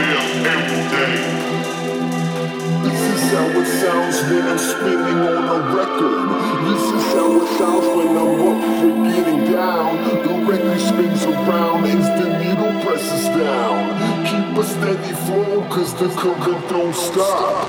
This is how it sounds when I'm spinning on a record. This is how it sounds when I'm up for getting down. The record spins around as the needle presses down. Keep a steady flow, cause the cook don't stop.